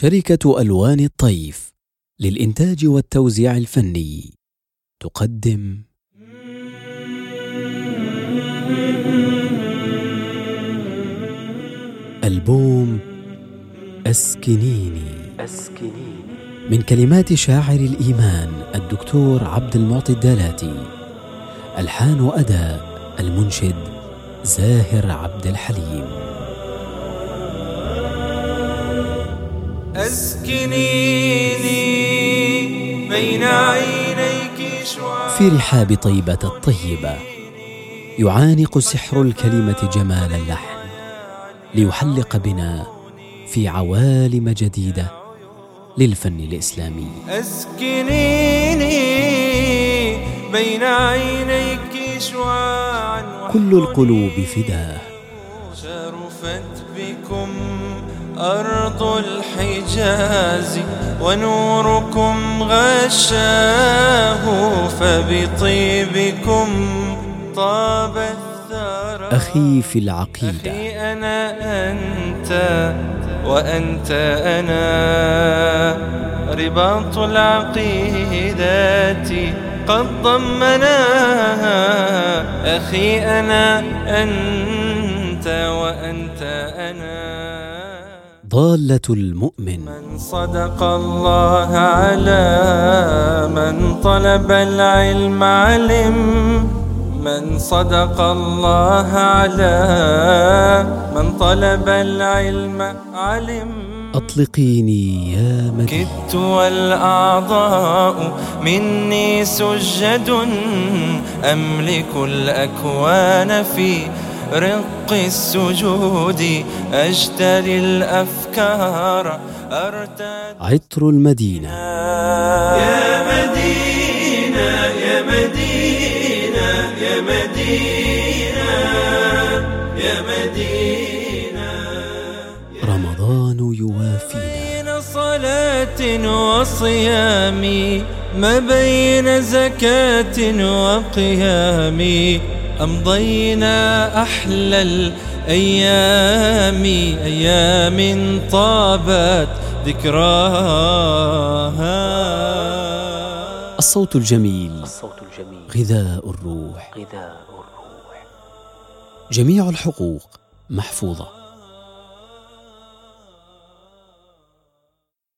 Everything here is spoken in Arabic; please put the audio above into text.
شركة ألوان الطيف للإنتاج والتوزيع الفني. تقدم. ألبوم أسكنيني. أسكنيني من كلمات شاعر الإيمان الدكتور عبد المعطي الدالاتي. ألحان وأداء المنشد زاهر عبد الحليم. أسكنيني بين عينيك شعاع في رحاب طيبة الطيبة يعانق سحر الكلمة جمال اللحن ليحلق بنا في عوالم جديدة للفن الإسلامي. أسكنيني بين عينيك شعاعا كل القلوب فداه شرفت بكم أرض الحجاز ونوركم غشاه فبطيبكم طاب الثرى. أخي في العقيدة. أخي أنا أنت وأنت أنا. رباط العقيدة قد ضمناها. أخي أنا أنت وأنت ضالة المؤمن. من صدق الله على من طلب العلم علم. من صدق الله على من طلب العلم علم. أطلقيني يا مدين كدت والأعضاء مني سجد. أملك الأكوان في رق السجود أجتري الأفكار أرتد عطر المدينة. يا مدينة يا مدينة يا مدينة يا مدينة. رمضان يوافينا. بين صلاة وصيام ما بين زكاة وقيام أمضينا أحلى الأيام أيام طابت ذكراها. الصوت الجميل الصوت الجميل. غذاء الروح. غذاء الروح. جميع الحقوق محفوظة.